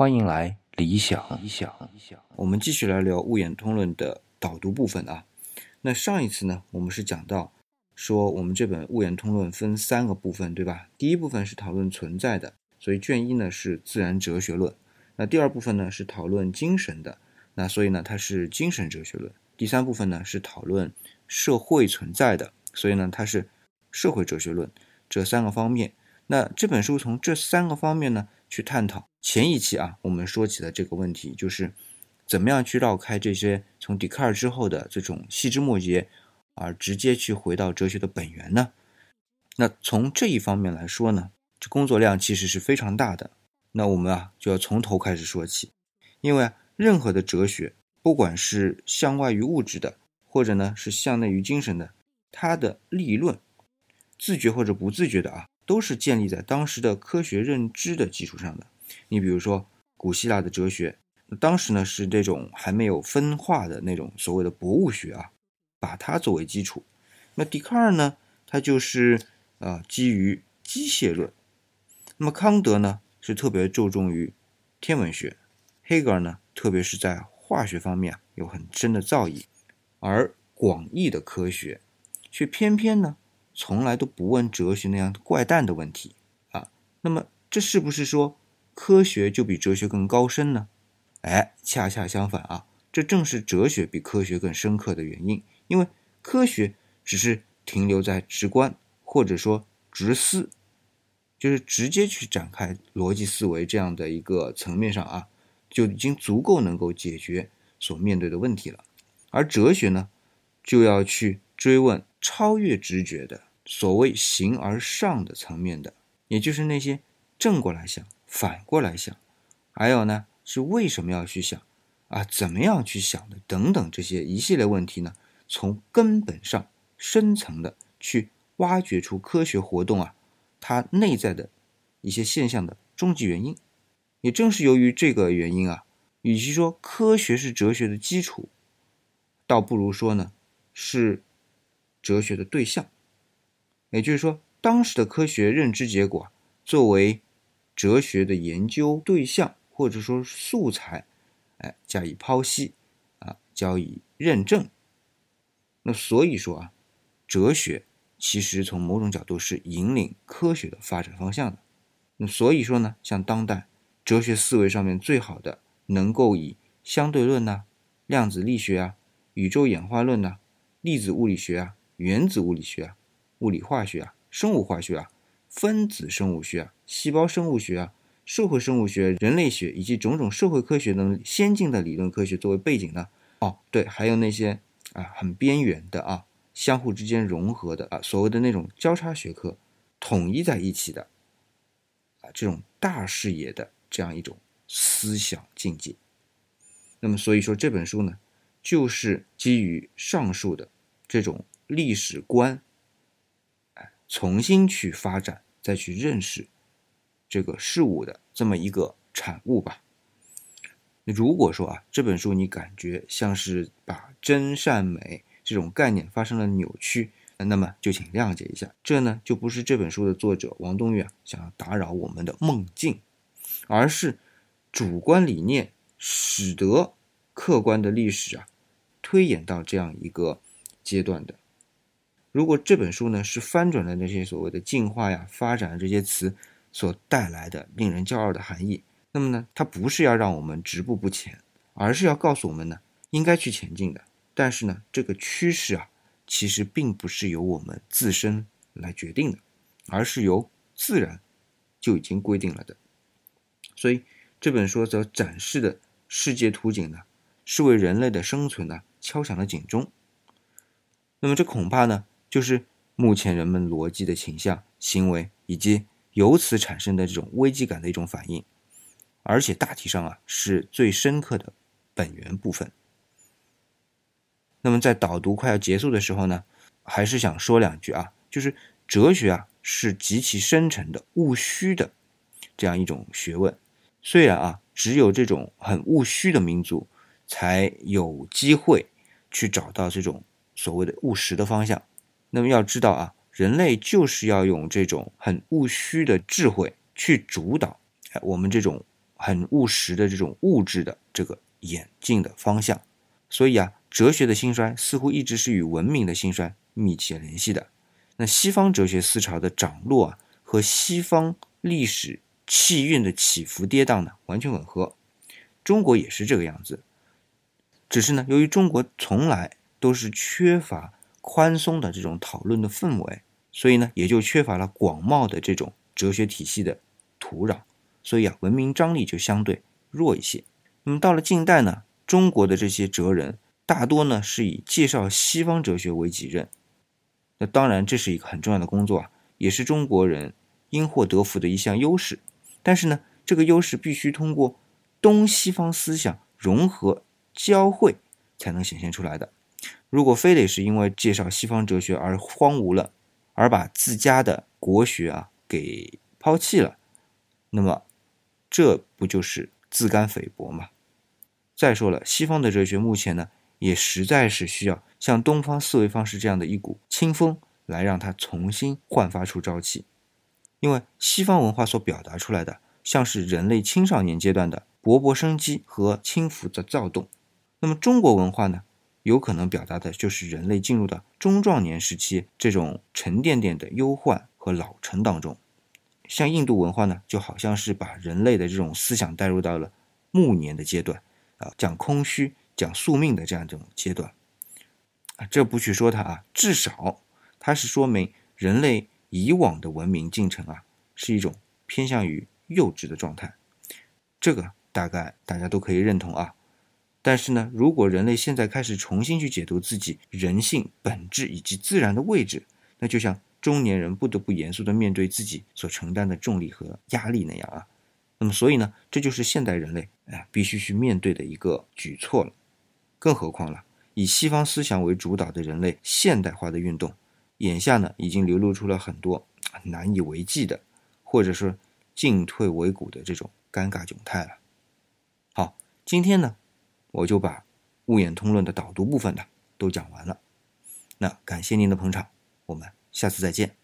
欢迎来理想。理想，理想。我们继续来聊《物演通论》的导读部分啊。那上一次呢，我们是讲到说，我们这本《物演通论》分三个部分，对吧？第一部分是讨论存在的，所以卷一呢是自然哲学论。那第二部分呢是讨论精神的，那所以呢它是精神哲学论。第三部分呢是讨论社会存在的，所以呢它是社会哲学论。这三个方面，那这本书从这三个方面呢去探讨。前一期啊，我们说起的这个问题就是怎么样去绕开这些从笛卡尔之后的这种细枝末节，而直接去回到哲学的本源呢？那从这一方面来说呢，这工作量其实是非常大的。那我们啊就要从头开始说起，因为啊任何的哲学，不管是向外于物质的，或者呢是向内于精神的，它的立论，自觉或者不自觉的啊，都是建立在当时的科学认知的基础上的。你比如说古希腊的哲学，当时呢是这种还没有分化的那种所谓的博物学啊，把它作为基础。那笛卡尔呢，他就是啊基于机械论。那么康德呢？是特别注重于天文学，黑格尔呢，特别是在化学方面啊有很深的造诣，而广义的科学却偏偏呢从来都不问哲学那样怪诞的问题啊。那么这是不是说科学就比哲学更高深呢？哎，恰恰相反啊，这正是哲学比科学更深刻的原因。因为科学只是停留在直观或者说直思。就是直接去展开逻辑思维这样的一个层面上啊，就已经足够能够解决所面对的问题了。而哲学呢，就要去追问超越直觉的所谓形而上的层面的，也就是那些正过来想、反过来想，还有呢是为什么要去想啊，怎么样去想的等等这些一系列问题呢，从根本上深层的去挖掘出科学活动啊。它内在的一些现象的终极原因，也正是由于这个原因啊，与其说科学是哲学的基础，倒不如说呢是哲学的对象。也就是说，当时的科学认知结果作为哲学的研究对象或者说素材，哎，加以剖析啊，加以认证。那所以说啊，哲学。其实从某种角度是引领科学的发展方向的，那所以说呢，像当代哲学思维上面最好的，能够以相对论呐、量子力学啊、宇宙演化论呐、粒子物理学啊、原子物理学啊、物理化学啊、生物化学啊、分子生物学啊、细胞生物学啊、社会生物学、人类学以及种种社会科学等先进的理论科学作为背景呢？哦，对，还有那些啊很边缘的啊。相互之间融合的啊，所谓的那种交叉学科，统一在一起的啊，这种大视野的这样一种思想境界。那么，所以说这本书呢，就是基于上述的这种历史观，重新去发展，再去认识这个事物的这么一个产物吧。如果说啊，这本书你感觉像是把真善美。这种概念发生了扭曲，那么就请谅解一下，这呢就不是这本书的作者王东岳想要打扰我们的梦境，而是主观理念使得客观的历史啊推演到这样一个阶段的。如果这本书呢是翻转了那些所谓的进化呀、发展这些词所带来的令人骄傲的含义，那么呢它不是要让我们止步不前，而是要告诉我们呢应该去前进的。但是呢，这个趋势啊，其实并不是由我们自身来决定的，而是由自然就已经规定了的。所以这本书所展示的世界图景呢，是为人类的生存呢敲响了警钟。那么这恐怕呢，就是目前人们逻辑的倾向、行为以及由此产生的这种危机感的一种反应，而且大体上啊，是最深刻的本源部分。那么在导读快要结束的时候呢，还是想说两句啊，就是哲学啊是极其深沉的务虚的这样一种学问。虽然啊，只有这种很务虚的民族才有机会去找到这种所谓的务实的方向。那么要知道啊，人类就是要用这种很务虚的智慧去主导哎我们这种很务实的这种物质的这个演进的方向。所以啊，哲学的兴衰似乎一直是与文明的兴衰密切联系的。那西方哲学思潮的涨落啊，和西方历史气运的起伏跌宕呢，完全吻合。中国也是这个样子，只是呢，由于中国从来都是缺乏宽松的这种讨论的氛围，所以呢，也就缺乏了广袤的这种哲学体系的土壤，所以啊，文明张力就相对弱一些。那么到了近代呢？中国的这些哲人大多呢是以介绍西方哲学为己任，那当然这是一个很重要的工作啊，也是中国人因祸得福的一项优势。但是呢，这个优势必须通过东西方思想融合交汇才能显现出来的。如果非得是因为介绍西方哲学而荒芜了，而把自家的国学啊给抛弃了，那么这不就是自甘菲薄吗？再说了，西方的哲学目前呢，也实在是需要像东方思维方式这样的一股清风，来让它重新焕发出朝气。因为西方文化所表达出来的，像是人类青少年阶段的勃勃生机和轻浮的躁动，那么中国文化呢，有可能表达的就是人类进入到中壮年时期这种沉甸甸的忧患和老成当中。像印度文化呢，就好像是把人类的这种思想带入到了暮年的阶段。啊，讲空虚、讲宿命的这样一种阶段，啊，这不去说它啊，至少它是说明人类以往的文明进程啊，是一种偏向于幼稚的状态，这个大概大家都可以认同啊。但是呢，如果人类现在开始重新去解读自己人性本质以及自然的位置，那就像中年人不得不严肃的面对自己所承担的重力和压力那样啊。那么，所以呢，这就是现代人类哎必须去面对的一个举措了。更何况了，以西方思想为主导的人类现代化的运动，眼下呢已经流露出了很多难以为继的，或者说进退维谷的这种尴尬窘态了。好，今天呢，我就把《物演通论》的导读部分呢都讲完了。那感谢您的捧场，我们下次再见。